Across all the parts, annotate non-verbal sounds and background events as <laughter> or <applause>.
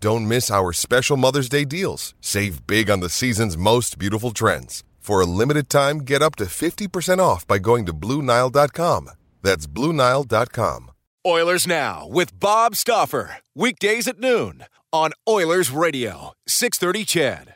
Don't miss our special Mother's Day deals. Save big on the season's most beautiful trends. For a limited time, get up to 50% off by going to Bluenile.com. That's Bluenile.com. Oilers Now with Bob Stauffer. Weekdays at noon on Oilers Radio, 630 CHED.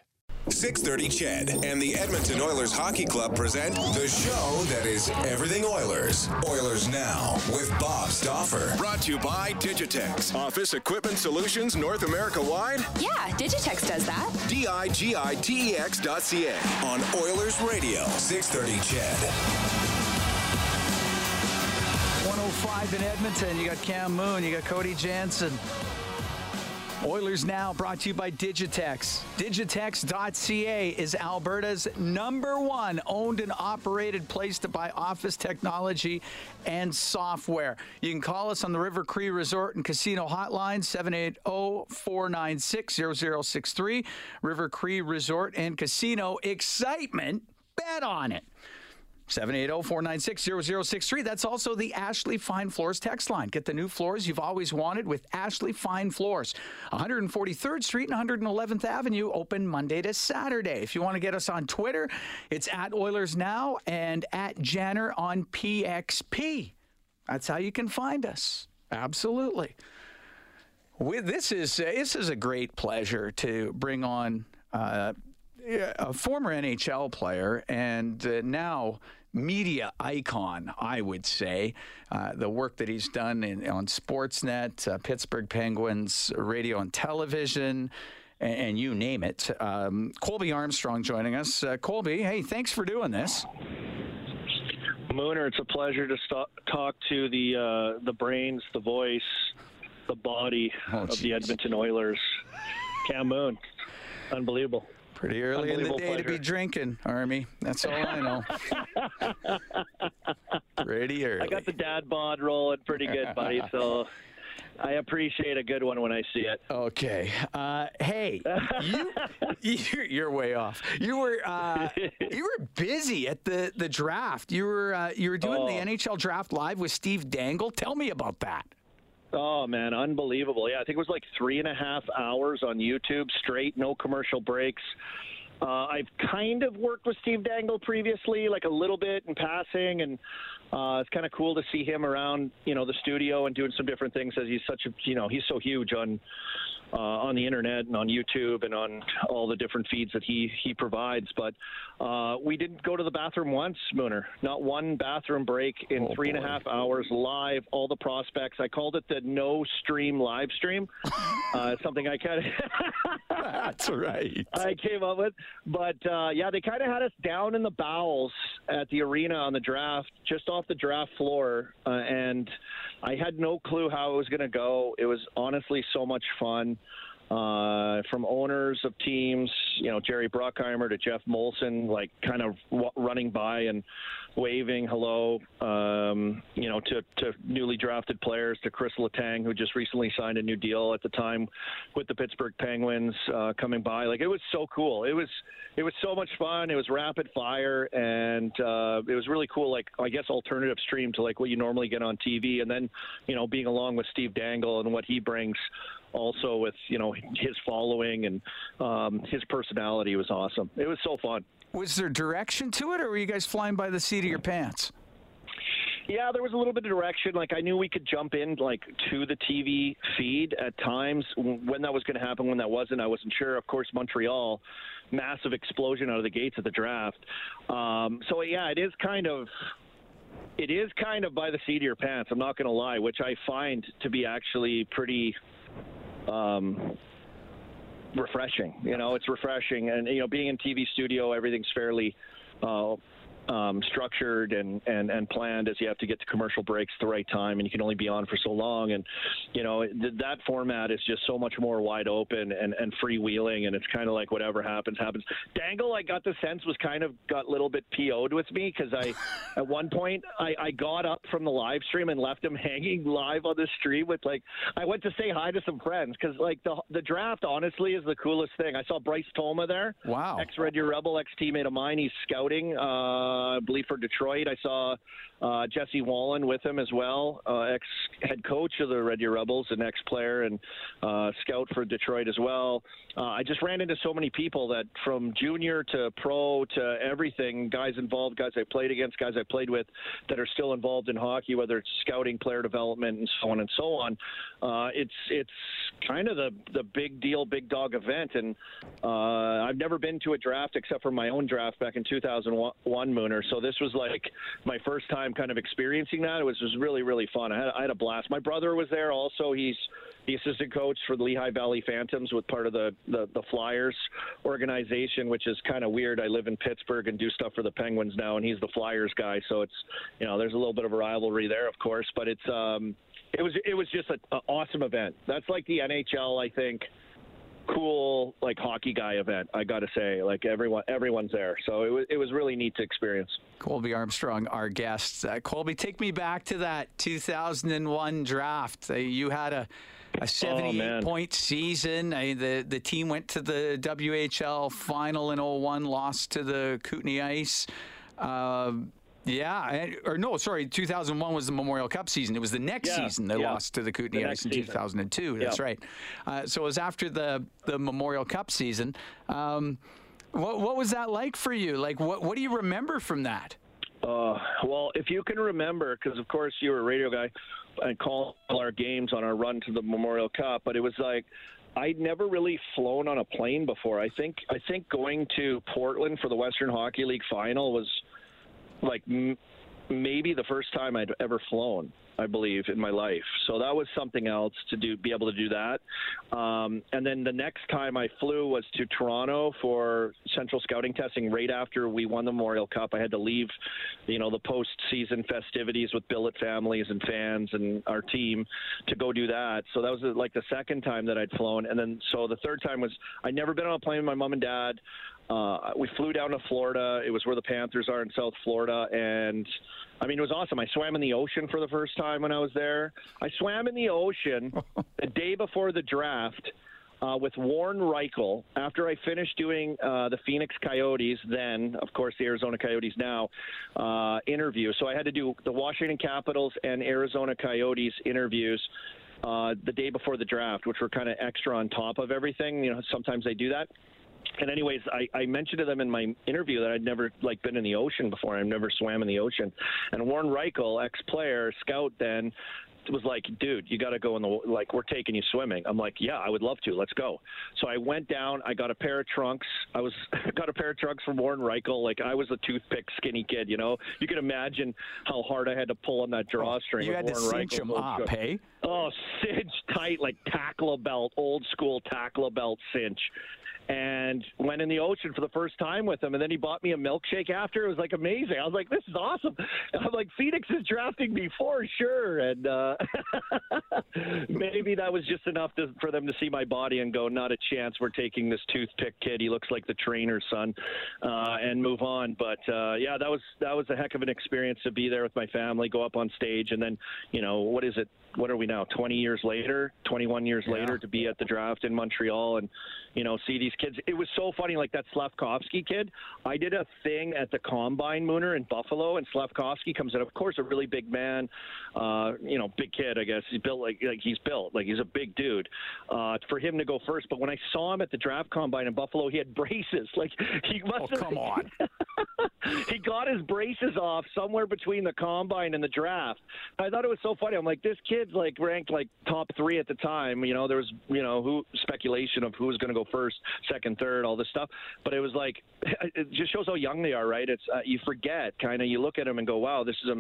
630 CHED and the Edmonton Oilers Hockey Club present the show that is everything Oilers. Oilers Now with Bob Stauffer. Brought to you by Digitex. Office Equipment Solutions North America wide. Yeah, Digitex does that. D-I-G-I-T-E-X dot C-A. On Oilers Radio, 630 CHED. 105 in Edmonton. You got Cam Moon, you got Cody Jansen. Oilers Now brought to you by Digitex. Digitex.ca is Alberta's number one owned and operated place to buy office technology and software. You can call us on the River Cree Resort and Casino hotline 780-496-0063. River Cree Resort and Casino excitement. Bet on it. 780-496-0063. That's also the Ashley Fine Floors text line. Get the new floors you've always wanted with Ashley Fine Floors. 143rd Street and 111th Avenue, open Monday to Saturday. If you want to get us on Twitter, it's at Oilers Now and at Janner on PXP. That's how you can find us. Absolutely. With, this is this is a great pleasure to bring on uh, a former NHL player and uh, now media icon, I would say. Uh, the work that he's done in, on Sportsnet, uh, Pittsburgh Penguins, radio and television, and, and you name it. Um, Colby Armstrong joining us. Uh, Colby, hey, thanks for doing this. Mooner, it's a pleasure to st- talk to the uh, the brains, the voice, the body Oh, of the. Edmonton Oilers. Cam Moon, unbelievable. Pretty early in the day to be drinking, Army. That's all I know. <laughs> Pretty early. I got the dad bod rolling pretty good, buddy. <laughs> So I appreciate a good one when I see it. Okay. Uh, hey, you, <laughs> you're, you're way off. You were uh, you were busy at the, the draft. You were uh, you were doing the Oh. NHL draft live with Steve Dangle. Tell me about that. Oh man, unbelievable! Yeah, I think it was like three and a half hours on YouTube straight, no commercial breaks. Uh, I've kind of worked with Steve Dangle previously, like a little bit in passing, and uh, it's kind of cool to see him around, you know, the studio and doing some different things. As he's such a, you know, he's so huge on uh, on the internet and on YouTube and on all the different feeds that he he provides. But uh, we didn't go to the bathroom once, Mooner. Not one bathroom break in Oh, three and a half hours live. All the prospects. I called it the no stream live stream. <laughs> uh, something I kind of. <laughs> That's right. I came up with. But uh, yeah, they kind of had us down in the bowels at the arena on the draft, just off the draft floor, uh, and I had no clue how it was going to go. It was honestly so much fun. Uh, from owners of teams, you know, Jerry Bruckheimer to Geoff Molson, like kind of w- running by and waving hello, um, you know, to, to newly drafted players, to Chris Letang, who just recently signed a new deal at the time with the Pittsburgh Penguins, uh, coming by. Like it was so cool. It was it was so much fun. It was rapid fire, and uh, it was really cool. Like I guess alternative stream to like what you normally get on TV, and then you know being along with Steve Dangle and what he brings. Also with you know his following and um, his personality was awesome. It was so fun. Was there direction to it, or were you guys flying by the seat of your pants? Yeah, there was a little bit of direction. Like I knew we could jump in like to the TV feed at times. When that was going to happen, when that wasn't, I wasn't sure. Of course, Montreal, massive explosion out of the gates of the draft. Um, so yeah, it is kind of. It is kind of by the seat of your pants. I'm not going to lie, which I find to be actually pretty um, refreshing. You know, it's refreshing, and you know, being in TV studio, everything's fairly uh, um, structured and, and, and planned as you have to get to commercial breaks at the right time and you can only be on for so long. And, you know, th- that format is just so much more wide open and, and freewheeling. And it's kind of like whatever happens, happens. Dangle, I got the sense was kind of got a little bit PO'd with me because I, <laughs> at one point, I, I got up from the live stream and left him <laughs> hanging live on the stream with like, I went to say hi to some friends because like the, the draft honestly is the coolest thing. I saw Bryce Toma there. Wow. Ex Red Deer Rebel, ex teammate of mine. He's scouting. Uh, I believe for Detroit. I saw uh, Jesse Wallin with him as well, uh, ex head coach of the Red Deer Rebels, an ex player and uh, scout for Detroit as well. Uh, I just ran into so many people that from junior to pro to everything, guys involved, guys I played against, guys I played with that are still involved in hockey, whether it's scouting, player development, and so on and so on. Uh, it's it's kind of the the big deal, big dog event, and uh, I've never been to a draft except for my own draft back in 2001, Mooner. So this was like my first time kind of experiencing that. It was was really really fun. I had I had a blast. My brother was there also. He's the assistant coach for the Lehigh Valley Phantoms with part of the, the, the Flyers organization, which is kind of weird. I live in Pittsburgh and do stuff for the Penguins now, and he's the Flyers guy. So it's, you know, there's a little bit of a rivalry there, of course, but it's, um, it was, it was just an awesome event. That's like the NHL, I think cool like hockey guy event. I got to say, like everyone, everyone's there, so it was it was really neat to experience. Colby Armstrong, our guest. Uh, Colby, take me back to that 2001 draft. Uh, you had a a 78 oh, point season. I, the the team went to the WHL final in 01, lost to the Kootenay Ice. Uh, yeah, or no, sorry, 2001 was the Memorial Cup season. It was the next yeah, season they yeah. lost to the Kootenay Ice in 2002. That's yeah. right. Uh, so it was after the the Memorial Cup season. Um, what what was that like for you? Like, what what do you remember from that? Uh, well, if you can remember, because of course you were a radio guy and call our games on our run to the Memorial Cup, but it was like I'd never really flown on a plane before. I think I think going to Portland for the Western Hockey League final was like m- maybe the first time I'd ever flown. I believe, in my life. So that was something else to do, be able to do that. Um, and then the next time I flew was to Toronto for central scouting testing right after we won the Memorial Cup. I had to leave, you know, the postseason festivities with billet families and fans and our team to go do that. So that was like the second time that I'd flown. And then so the third time was I'd never been on a plane with my mom and dad. Uh, we flew down to Florida. It was where the Panthers are in South Florida, and I mean, it was awesome. I swam in the ocean for the first time when I was there. I swam in the ocean <laughs> the day before the draft uh, with Warren Rychel after I finished doing uh, the Phoenix Coyotes, then, of course, the Arizona Coyotes now uh, interview. So I had to do the Washington Capitals and Arizona Coyotes interviews. Uh, the day before the draft, which were kind of extra on top of everything. You know, sometimes they do that and anyways, I, I mentioned to them in my interview that I'd never like been in the ocean before. I've never swam in the ocean. And Warren Rychel, ex-player, scout, then was like, dude, you got to go in the like we're taking you swimming. I'm like, yeah, I would love to. Let's go. So I went down. I got a pair of trunks. I was <laughs> got a pair of trunks from Warren Rychel. Like I was a toothpick skinny kid. You know, you can imagine how hard I had to pull on that drawstring. You had Warren to cinch him up, hey? Oh, cinch tight like tackle belt, old school tackle belt cinch and went in the ocean for the first time with him. And then he bought me a milkshake after. It was like amazing. I was like, this is awesome. And <laughs> I'm like, Phoenix is drafting me for sure. And uh, <laughs> maybe that was just enough to, for them to see my body and go, not a chance. We're taking this toothpick kid. He looks like the trainer's son, uh, and move on. But uh, yeah, that was that was a heck of an experience to be there with my family, go up on stage, and then you know what is it? What are we now? 20 years later, 21 years Yeah. later, to be at the draft in Montreal and you know see these kids. It was so funny, like that Slafkovsky kid. I did a thing at the Combine Mooner in Buffalo, and Slafkovsky comes in. Of course, a really big man, uh, you know, big kid. I guess he's built like like he's built like he's a big dude. Uh, for him to go first, but when I saw him at the draft combine in Buffalo, he had braces. <laughs> Like he must Oh, come <laughs> on. he got his braces off somewhere between the combine and the draft. I thought it was so funny. I'm like, this kid's like ranked like top three at the time. You know, there was you know who speculation of who was going to go first, second, third, all this stuff. But it was like, <laughs> it just shows how young they are, right? It's uh, you forget kind of. You look at him and go, wow, this is a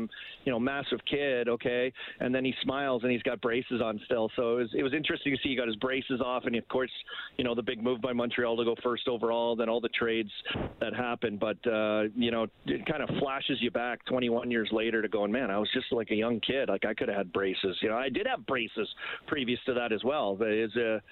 you know massive kid, okay. And then he smiles and he's got braces on still. So it was it was interesting to see he got his braces off, and of course, you know the big move by Montreal to go first overall, then all the trades that happened. But uh, you know, it kind of flashes you back 21 years later to going, man, I was just like a young kid. Like I could have had braces. You know, I did have braces previous to that as well. But it's a,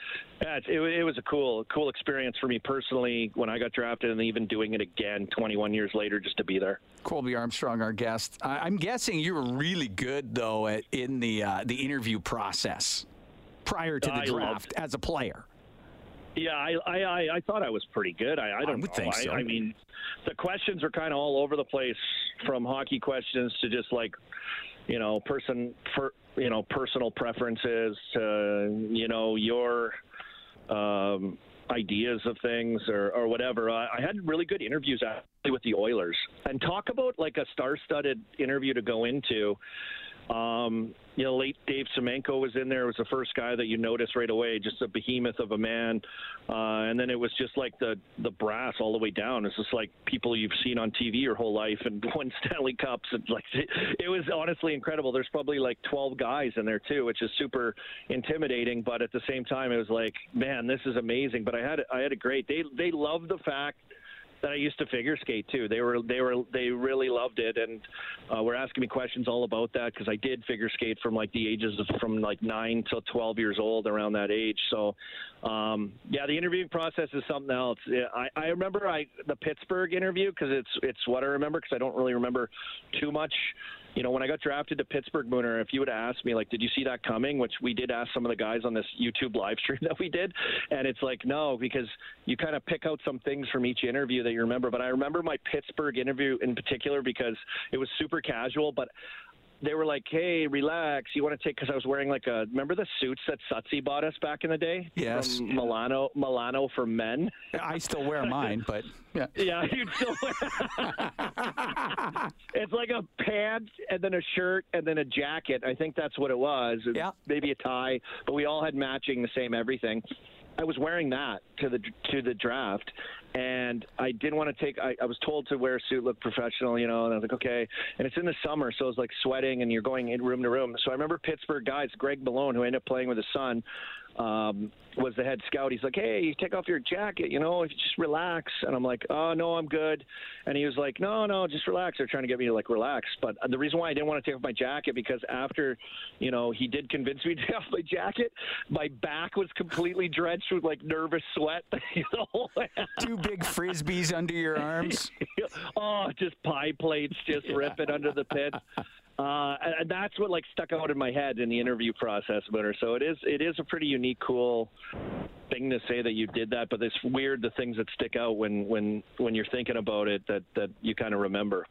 it, it was a cool, cool experience for me personally when I got drafted, and even doing it again 21 years later just to be there. Colby Armstrong, our guest. I, I'm guessing you were really good though at, in the uh, the interview process prior to the I draft as a player. Yeah, I I, I, I thought I was pretty good. I, I don't would know. think I, so. I mean, the questions are kind of all over the place, from hockey questions to just like, you know, person for you know personal preferences to you know your um, ideas of things or, or whatever. I, I had really good interviews actually with the Oilers, and talk about like a star-studded interview to go into. Um, you know, late Dave Semenko was in there. Was the first guy that you noticed right away, just a behemoth of a man. Uh, and then it was just like the the brass all the way down. It's just like people you've seen on TV your whole life and <laughs> won Stanley Cups. And like it, it was honestly incredible. There's probably like 12 guys in there too, which is super intimidating. But at the same time, it was like, man, this is amazing. But I had I had a great. They they loved the fact that I used to figure skate too. They were they were they really loved it, and uh, were asking me questions all about that because I did figure skate from like the ages of from like nine till twelve years old, around that age. So, um, yeah, the interviewing process is something else. I, I remember I the Pittsburgh interview because it's it's what I remember because I don't really remember too much. You know, when I got drafted to Pittsburgh Mooner, if you would have asked me, like, did you see that coming? Which we did ask some of the guys on this YouTube live stream <laughs> that we did. And it's like, no, because you kind of pick out some things from each interview that you remember. But I remember my Pittsburgh interview in particular because it was super casual. But they were like, "Hey, relax. You want to take?" Because I was wearing like a. Remember the suits that Sutsy bought us back in the day? Yes. From Milano, Milano for men. I still wear mine, but yeah. <laughs> Yeah, you'd still. <laughs> it's like a pants and then a shirt and then a jacket. I think that's what it was. Yeah. Maybe a tie, but we all had matching the same everything. I was wearing that to the to the draft, and I didn't want to take. I, I was told to wear a suit, look professional, you know. And I was like, okay. And it's in the summer, so it's like sweating, and you're going in room to room. So I remember Pittsburgh guys, Greg Malone, who ended up playing with his son, um, was the head scout. He's like, hey, take off your jacket, you know, just relax. And I'm like, oh no, I'm good. And he was like, no, no, just relax. They're trying to get me to like relax. But the reason why I didn't want to take off my jacket because after, you know, he did convince me <laughs> to take off my jacket, my back was completely drenched with like nervous sweat. <laughs> Two big frisbees under your arms. <laughs> oh, just pie plates just ripping under the pit. Uh, that's what like stuck out in my head in the interview process about her. So it is it is a pretty unique, cool thing to say that you did that. But it's weird the things that stick out when when when you're thinking about it that that you kind of remember.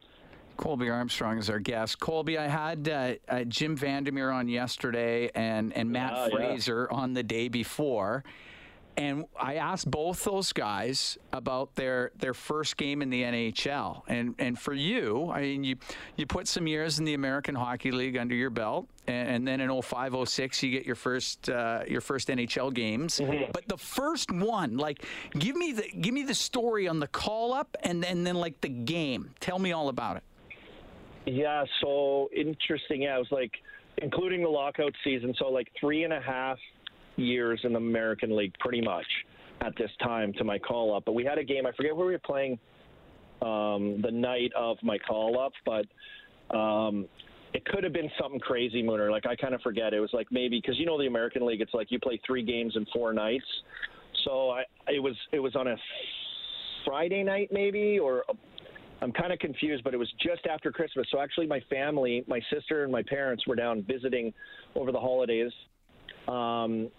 Colby Armstrong is our guest. Colby, I had uh, uh, Jim Vandermeer on yesterday and, and Matt Yeah, yeah. Fraser on the day before. And I asked both those guys about their, their first game in the NHL. And and for you, I mean, you you put some years in the American Hockey League under your belt, and, and then in 05, 06, you get your first uh, your first NHL games. But the first one, like, give me the give me the story on the call up, and then then like the game. Tell me all about it. Yeah, so interesting. Yeah, it was like including the lockout season, so like three and a half years in the American League, pretty much at this time to my call up. But we had a game. I forget where we were playing um, the night of my call up, but um, it could have been something crazy, Mooner. Like I kind of forget. It was like maybe because you know the American League, it's like you play three games in four nights. So I it was it was on a Friday night maybe or I'm kind of confused, but it was just after Christmas. So actually, my family, my sister and my parents were down visiting over the holidays. Um,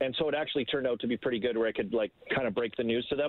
and so it actually turned out to be pretty good where I could like kind of break the news to them.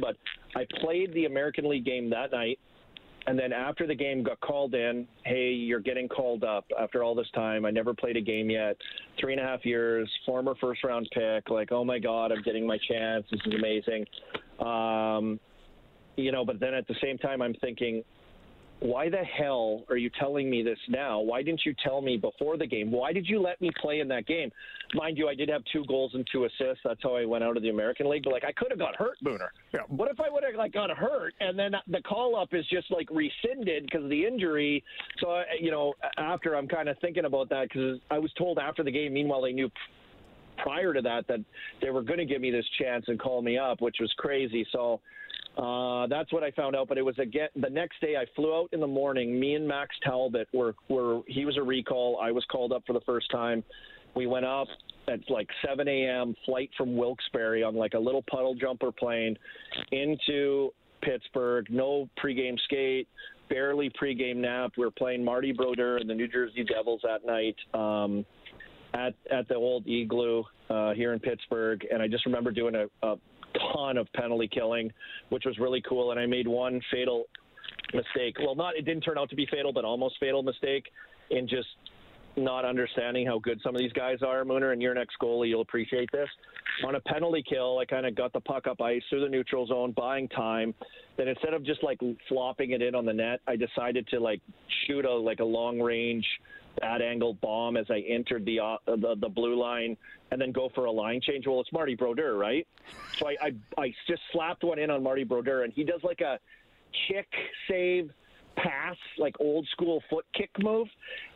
But I played the American League game that night. And then after the game, got called in. Hey, you're getting called up after all this time. I never played a game yet. Three and a half years, former first round pick. Like, oh my God, I'm getting my chance. This is amazing. Um, you know, but then at the same time, I'm thinking, why the hell are you telling me this now? Why didn't you tell me before the game? Why did you let me play in that game? Mind you, I did have two goals and two assists. That's how I went out of the American League. But like, I could have got hurt, Mooner. Yeah. What if I would have like got hurt and then the call up is just like rescinded because of the injury? So I, you know, after I'm kind of thinking about that because I was told after the game. Meanwhile, they knew prior to that that they were going to give me this chance and call me up, which was crazy. So. Uh, that's what I found out. But it was again the next day. I flew out in the morning. Me and Max Talbot were were he was a recall. I was called up for the first time. We went up at like 7 a.m. Flight from Wilkes-Barre on like a little puddle jumper plane into Pittsburgh. No pregame skate. Barely pregame nap. We were playing Marty Brodeur and the New Jersey Devils that night. Um, at at the old igloo uh, here in Pittsburgh, and I just remember doing a, a ton of penalty killing, which was really cool. And I made one fatal mistake. Well, not it didn't turn out to be fatal, but almost fatal mistake in just not understanding how good some of these guys are, Mooner, and your next ex-goalie, you'll appreciate this. On a penalty kill, I kind of got the puck up ice through the neutral zone, buying time. Then instead of just like flopping it in on the net, I decided to like shoot a like a long range bad angle bomb as I entered the, uh, the the blue line, and then go for a line change. Well, it's Marty Brodeur, right? So I, I I just slapped one in on Marty Brodeur, and he does like a kick save pass, like old school foot kick move,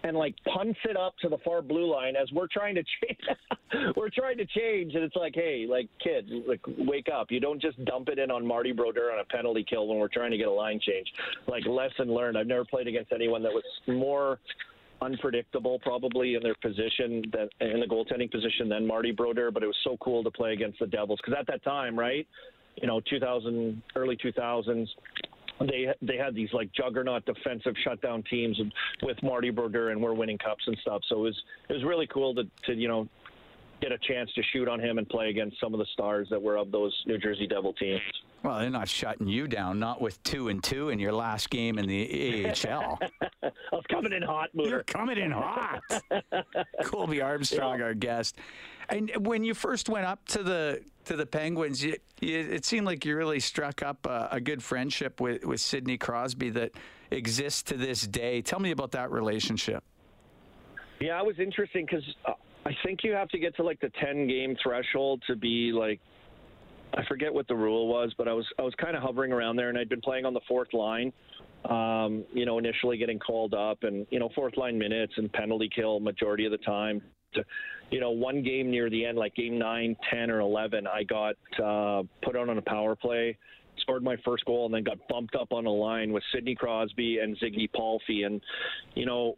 and like punts it up to the far blue line as we're trying to <laughs> change. we're trying to change, and it's like, hey, like kid, like wake up. You don't just dump it in on Marty Brodeur on a penalty kill when we're trying to get a line change. Like lesson learned. I've never played against anyone that was more unpredictable probably in their position that in the goaltending position than Marty Brodeur, but it was so cool to play against the Devils because at that time, right, you know, 2000 early 2000s, they they had these like juggernaut defensive shutdown teams with Marty Brodeur and we're winning cups and stuff. So it was it was really cool to to you know get a chance to shoot on him and play against some of the stars that were of those New Jersey Devil teams. Well, they're not shutting you down, not with two and two in your last game in the AHL. <laughs> I was coming in hot, Mooter. You're coming in hot. <laughs> Colby Armstrong, yeah. our guest. And when you first went up to the to the Penguins, you, you, it seemed like you really struck up a, a good friendship with, with Sidney Crosby that exists to this day. Tell me about that relationship. Yeah, it was interesting because uh, I think you have to get to like the 10 game threshold to be like I forget what the rule was, but I was I was kind of hovering around there, and I'd been playing on the fourth line. Um, you know, initially getting called up, and you know, fourth line minutes and penalty kill majority of the time. To, you know, one game near the end, like game nine, ten, or eleven, I got uh, put on on a power play, scored my first goal, and then got bumped up on a line with Sidney Crosby and Ziggy Palffy, and you know,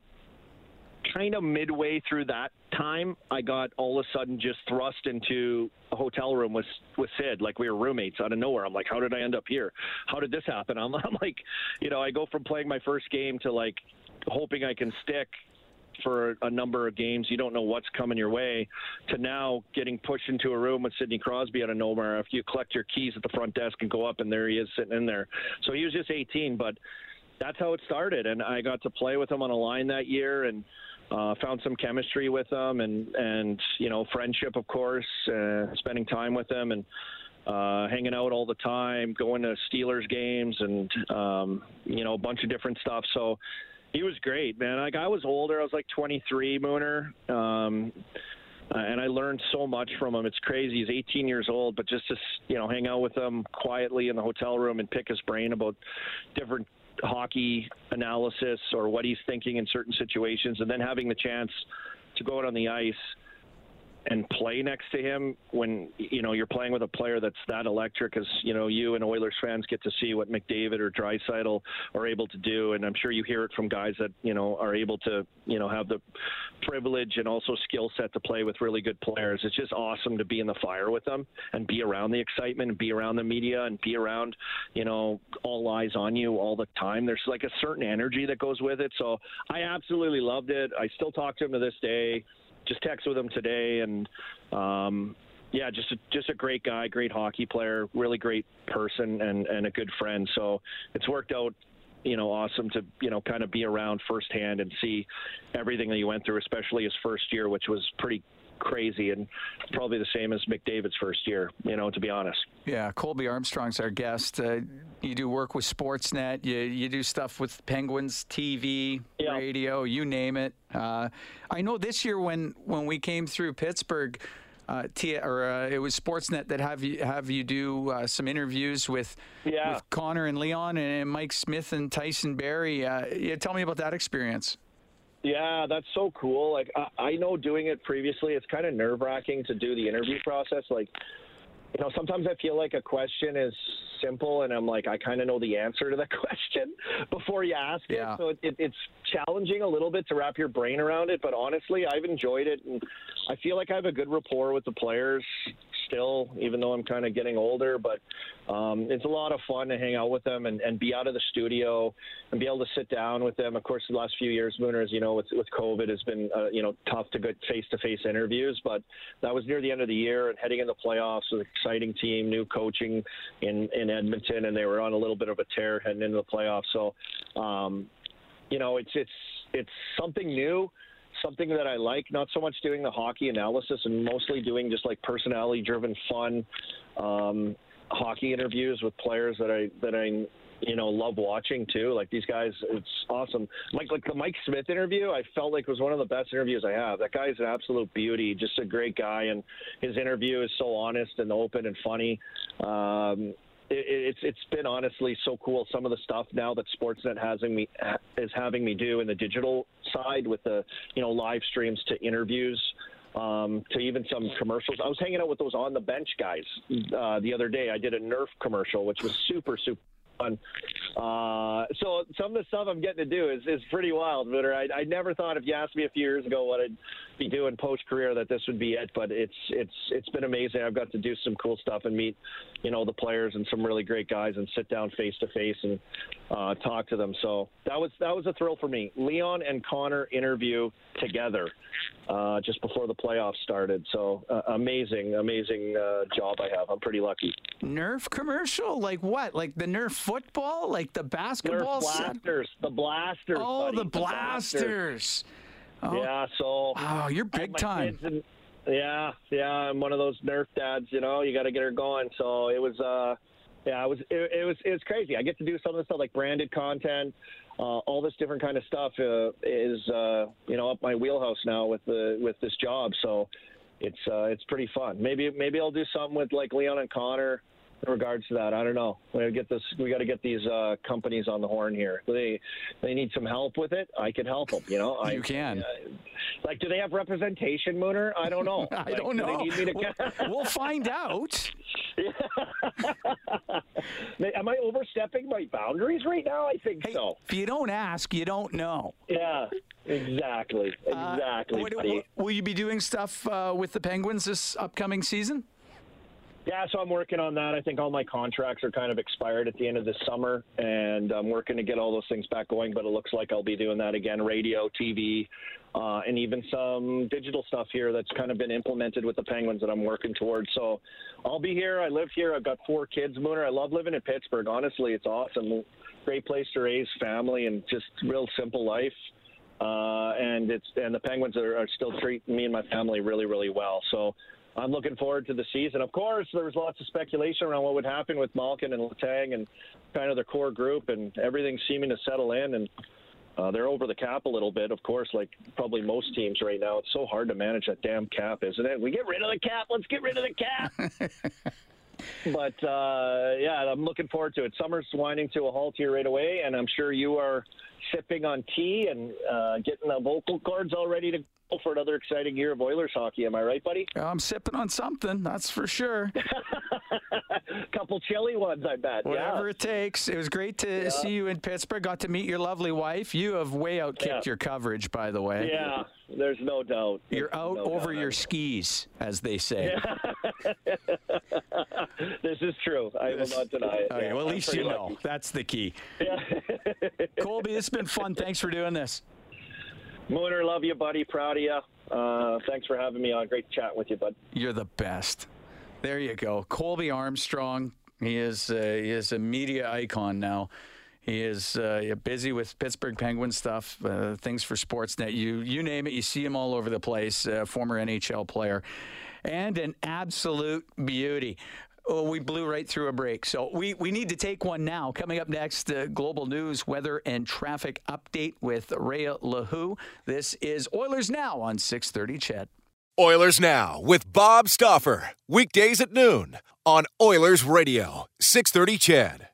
kind of midway through that time, I got all of a sudden just thrust into a hotel room with with Sid, like we were roommates out of nowhere. I'm like, how did I end up here? How did this happen? I'm, <laughs> I'm like, you know, I go from playing my first game to like hoping I can stick for a number of games. You don't know what's coming your way. To now getting pushed into a room with Sidney Crosby out of nowhere. If you collect your keys at the front desk and go up, and there he is sitting in there. So he was just 18, but that's how it started. And I got to play with him on a line that year, and uh, found some chemistry with them and and you know friendship of course uh, spending time with them and uh, hanging out all the time going to Steelers games and um, you know a bunch of different stuff so he was great man like I was older I was like 23 Mooner um, and I learned so much from him. It's crazy. He's 18 years old, but just to you know hang out with him quietly in the hotel room and pick his brain about different hockey analysis or what he's thinking in certain situations, and then having the chance to go out on the ice and play next to him when you know you're playing with a player that's that electric as you know you and Oilers fans get to see what McDavid or Draisaitl are able to do. And I'm sure you hear it from guys that you know are able to you know have the privilege and also skill set to play with really good players. It's just awesome to be in the fire with them and be around the excitement and be around the media and be around you know all eyes on you all the time. There's like a certain energy that goes with it. So I absolutely loved it. I still talk to him to this day just text with him today, and um, yeah, just a, just a great guy, great hockey player, really great person, and and a good friend. So it's worked out. You know, awesome to you know kind of be around firsthand and see everything that he went through, especially his first year, which was pretty crazy and probably the same as McDavid's first year, you know, to be honest. Yeah, Colby Armstrong's our guest. Uh, you do work with Sportsnet, you, you do stuff with Penguins, TV, yeah. radio, you name it. Uh, I know this year when, when we came through Pittsburgh, uh, T- or uh, it was Sportsnet that have you have you do uh, some interviews with, yeah. with Connor and Leon and Mike Smith and Tyson Barrie. Uh, yeah, tell me about that experience. Yeah, that's so cool. Like I, I know doing it previously, it's kind of nerve wracking to do the interview process. Like, you know, sometimes I feel like a question is simple, and I'm like, I kind of know the answer to the <laughs> question before you ask yeah. it. So it, it, it's challenging a little bit to wrap your brain around it. But honestly, I've enjoyed it, and I feel like I have a good rapport with the players still, even though I'm kind of getting older. But um, it's a lot of fun to hang out with them and, and be out of the studio and be able to sit down with them. Of course, the last few years, Mooners, you know, with, with COVID, has been uh, you know tough to get face-to-face interviews. But that was near the end of the year and heading into playoffs with an exciting team, new coaching in in Edmonton, and they were on a little bit of a tear heading into the playoffs. So, um, you know, it's it's it's something new something that I like. Not so much doing the hockey analysis and mostly doing just like personality driven fun um, hockey interviews with players that I that I you know love watching too. Like these guys, it's awesome. Like like the Mike Smith interview, I felt like was one of the best interviews I have. That guy is an absolute beauty, just a great guy, and his interview is so honest and open and funny. Um, it's it's been honestly so cool. Some of the stuff now that Sportsnet has me is having me do in the digital side with the you know live streams to interviews. Um, to even some commercials. I was hanging out with those on the bench guys uh, the other day. I did a Nerf commercial, which was super, super Uh, so some of the stuff I'm getting to do is, is pretty wild. But I, I never thought if you asked me a few years ago what I'd be doing post career that this would be it. But it's it's it's been amazing. I've got to do some cool stuff and meet you know the players and some really great guys and sit down face to face and uh, talk to them. So that was that was a thrill for me. Leon and Connor interview together uh, just before the playoffs started. So uh, amazing, amazing uh, job I have. I'm pretty lucky. Nerf commercial? Like what? Like the Nerf football? Like the basketball? Blasters. Set? The blasters. Oh, buddy. the blasters. The blasters. Oh. Yeah. So. Oh, you're big time. Yeah, yeah. I'm one of those Nerf dads. You know, you got to get her going. So it was. uh yeah, it was it, it, was it was crazy. I get to do some of the stuff like branded content, uh, all this different kind of stuff uh, is uh, you know up my wheelhouse now with the with this job. So it's uh, it's pretty fun. Maybe maybe I'll do something with like Leon and Connor in regards to that. I don't know. We got to get this. We got to get these uh, companies on the horn here. They they need some help with it. I can help them. You know, <laughs> you I, can. Uh, like, do they have representation, Mooner? I don't know. <laughs> I like, don't know. Do to... we'll, <laughs> we'll find out. Am I overstepping my boundaries right now? I think hey, so. If you don't ask, you don't know. Yeah, exactly. Exactly. Uh, will you be doing stuff uh, with the Penguins this upcoming season? Yeah, so I'm working on that. I think all my contracts are kind of expired at the end of this summer, and I'm working to get all those things back going. But it looks like I'll be doing that again radio, TV, uh, and even some digital stuff here that's kind of been implemented with the Penguins that I'm working towards. So I'll be here. I live here. I've got four kids, Mooner. I love living in Pittsburgh. Honestly, it's awesome. Great place to raise family and just real simple life. Uh, and it's and the Penguins are, are still treating me and my family really, really well. So I'm looking forward to the season. Of course, there was lots of speculation around what would happen with Malkin and Letang and kind of their core group, and everything seeming to settle in. And uh, they're over the cap a little bit, of course, like probably most teams right now. It's so hard to manage that damn cap, isn't it? We get rid of the cap. Let's get rid of the cap. <laughs> but uh, yeah, I'm looking forward to it. Summer's winding to a halt here right away, and I'm sure you are sipping on tea and uh, getting the vocal cords all ready to go for another exciting year of Oilers hockey. Am I right, buddy? I'm sipping on something, that's for sure. A <laughs> Couple chilly ones, I bet. Whatever yeah. it takes. It was great to see you in Pittsburgh. Got to meet your lovely wife. You have way outkicked Yeah. your coverage, by the way. Yeah, there's no doubt. You're There's out no over doubt. your skis, as they say. <laughs> this is true. I will not deny it. Okay, Yeah, well, at least you know. That's the key. Yeah. <laughs> Colby, it's been fun. Thanks for doing this. Mooner, love you, buddy. Proud of you. Uh, thanks for having me on. Great chatting with you, bud. You're the best. There you go. Colby Armstrong. He is uh, he is a media icon now. He is uh, busy with Pittsburgh Penguins stuff, uh, things for Sportsnet. You you name it, you see him all over the place. Uh, former NHL player, and an absolute beauty. Oh, we blew right through a break. So we, we need to take one now. Coming up next, uh, global news, weather, and traffic update with Rhea Lahu. This is Oilers Now on 630 CHED. Oilers Now with Bob Stauffer. Weekdays at noon on Oilers Radio, 630 CHED.